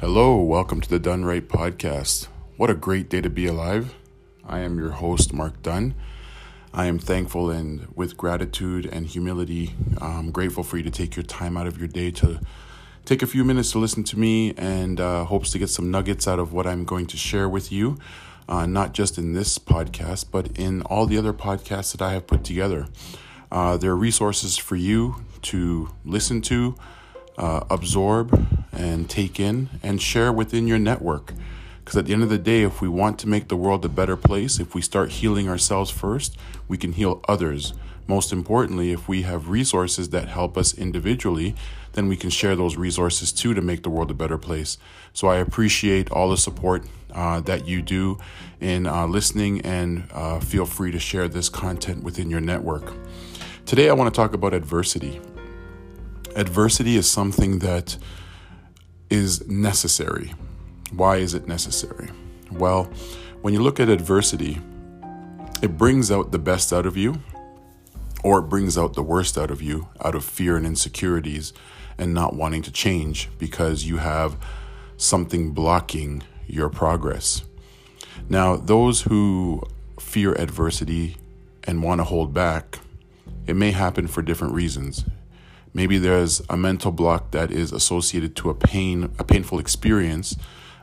Hello, welcome to the Done Right podcast. What a great day to be alive. I am your host, Mark Dunn. I am thankful and with gratitude and humility, I'm grateful for you to take your time out of your day to take a few minutes to listen to me and uh, hopes to get some nuggets out of what I'm going to share with you, uh, not just in this podcast, but in all the other podcasts that I have put together. Uh, there are resources for you to listen to, uh, absorb, and take in and share within your network. Because at the end of the day, if we want to make the world a better place, if we start healing ourselves first, we can heal others. Most importantly, if we have resources that help us individually, then we can share those resources too to make the world a better place. So I appreciate all the support uh, that you do in uh, listening and uh, feel free to share this content within your network. Today, I want to talk about adversity. Adversity is something that is necessary. Why is it necessary? Well, when you look at adversity, it brings out the best out of you, or it brings out the worst out of you out of fear and insecurities and not wanting to change because you have something blocking your progress. Now, those who fear adversity and want to hold back, it may happen for different reasons. Maybe there's a mental block that is associated to a pain, a painful experience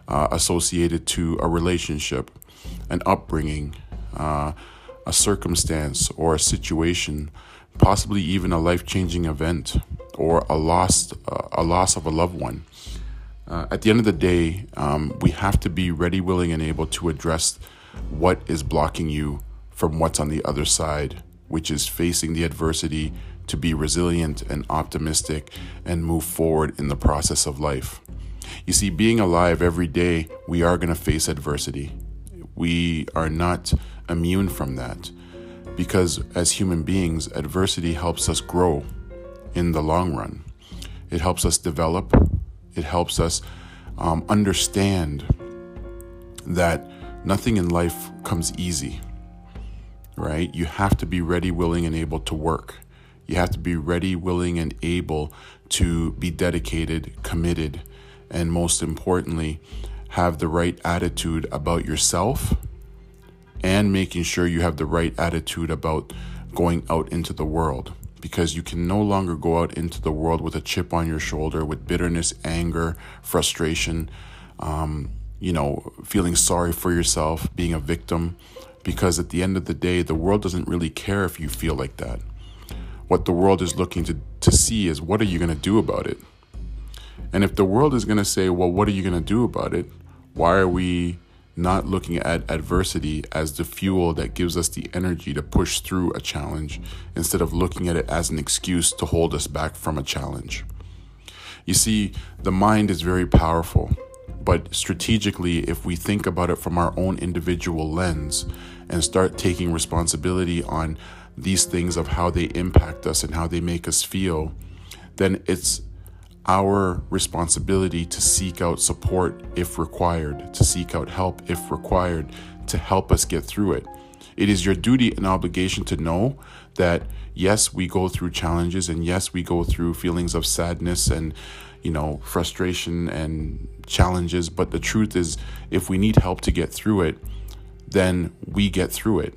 uh, associated to a relationship, an upbringing, uh, a circumstance, or a situation, possibly even a life-changing event or a loss, uh, a loss of a loved one. Uh, at the end of the day, um, we have to be ready, willing, and able to address what is blocking you from what's on the other side, which is facing the adversity to be resilient and optimistic and move forward in the process of life. You see, being alive every day, we are going to face adversity. We are not immune from that because as human beings, adversity helps us grow in the long run. It helps us develop, it helps us um, understand that nothing in life comes easy, right? You have to be ready, willing, and able to work. You have to be ready, willing, and able to be dedicated, committed, and most importantly, have the right attitude about yourself and making sure you have the right attitude about going out into the world because you can no longer go out into the world with a chip on your shoulder, with bitterness, anger, frustration, um, you know, feeling sorry for yourself, being a victim, because at the end of the day, the world doesn't really care if you feel like that. What the world is looking to, to see is what are you going to do about it? And if the world is going to say, well, what are you going to do about it? Why are we not looking at adversity as the fuel that gives us the energy to push through a challenge instead of looking at it as an excuse to hold us back from a challenge. You see, the mind is very powerful, but strategically, if we think about it from our own individual lens and start taking responsibility on these things of how they impact us and how they make us feel, then it's our responsibility to seek out support if required, to seek out help if required, to help us get through it. It is your duty and obligation to know that yes, we go through challenges and yes, we go through feelings of sadness and you know, frustration and challenges, but the truth is if we need help to get through it, then we get through it.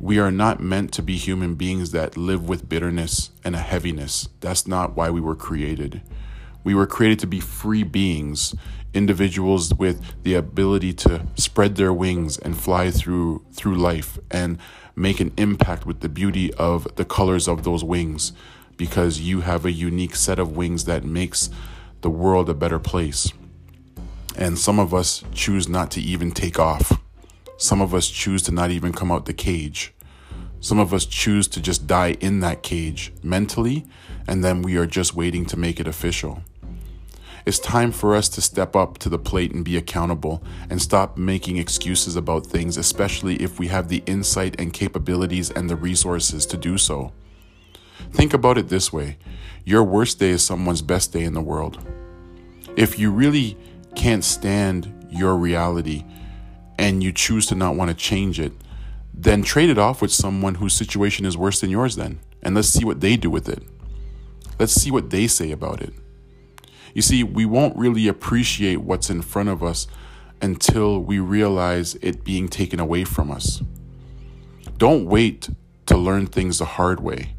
We are not meant to be human beings that live with bitterness and a heaviness. That's not why we were created. We were created to be free beings, individuals with the ability to spread their wings and fly through through life and make an impact with the beauty of the colors of those wings because you have a unique set of wings that makes the world a better place. And some of us choose not to even take off. Some of us choose to not even come out the cage. Some of us choose to just die in that cage mentally, and then we are just waiting to make it official. It's time for us to step up to the plate and be accountable and stop making excuses about things, especially if we have the insight and capabilities and the resources to do so. Think about it this way your worst day is someone's best day in the world. If you really can't stand your reality and you choose to not want to change it, then trade it off with someone whose situation is worse than yours, then, and let's see what they do with it. Let's see what they say about it. You see, we won't really appreciate what's in front of us until we realize it being taken away from us. Don't wait to learn things the hard way.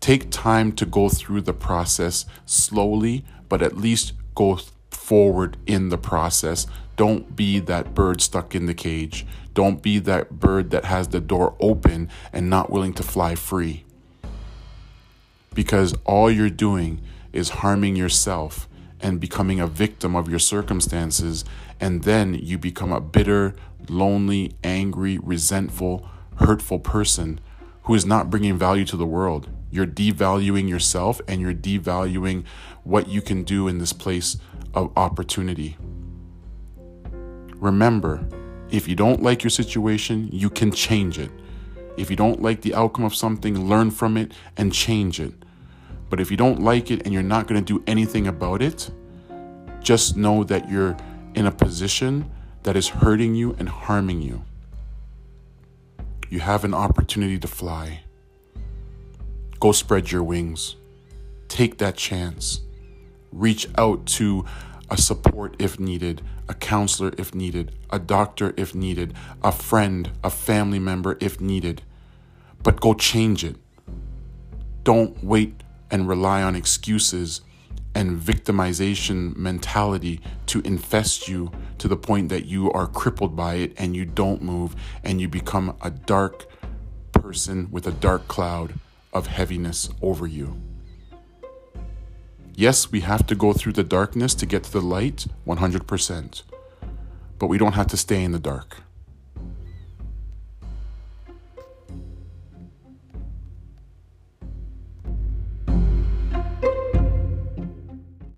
Take time to go through the process slowly, but at least go forward in the process. Don't be that bird stuck in the cage. Don't be that bird that has the door open and not willing to fly free. Because all you're doing is harming yourself and becoming a victim of your circumstances. And then you become a bitter, lonely, angry, resentful, hurtful person who is not bringing value to the world. You're devaluing yourself and you're devaluing what you can do in this place of opportunity. Remember, if you don't like your situation, you can change it. If you don't like the outcome of something, learn from it and change it. But if you don't like it and you're not going to do anything about it, just know that you're in a position that is hurting you and harming you. You have an opportunity to fly. Go spread your wings. Take that chance. Reach out to a support if needed, a counselor if needed, a doctor if needed, a friend, a family member if needed. But go change it. Don't wait and rely on excuses and victimization mentality to infest you to the point that you are crippled by it and you don't move and you become a dark person with a dark cloud of heaviness over you. Yes, we have to go through the darkness to get to the light 100%, but we don't have to stay in the dark.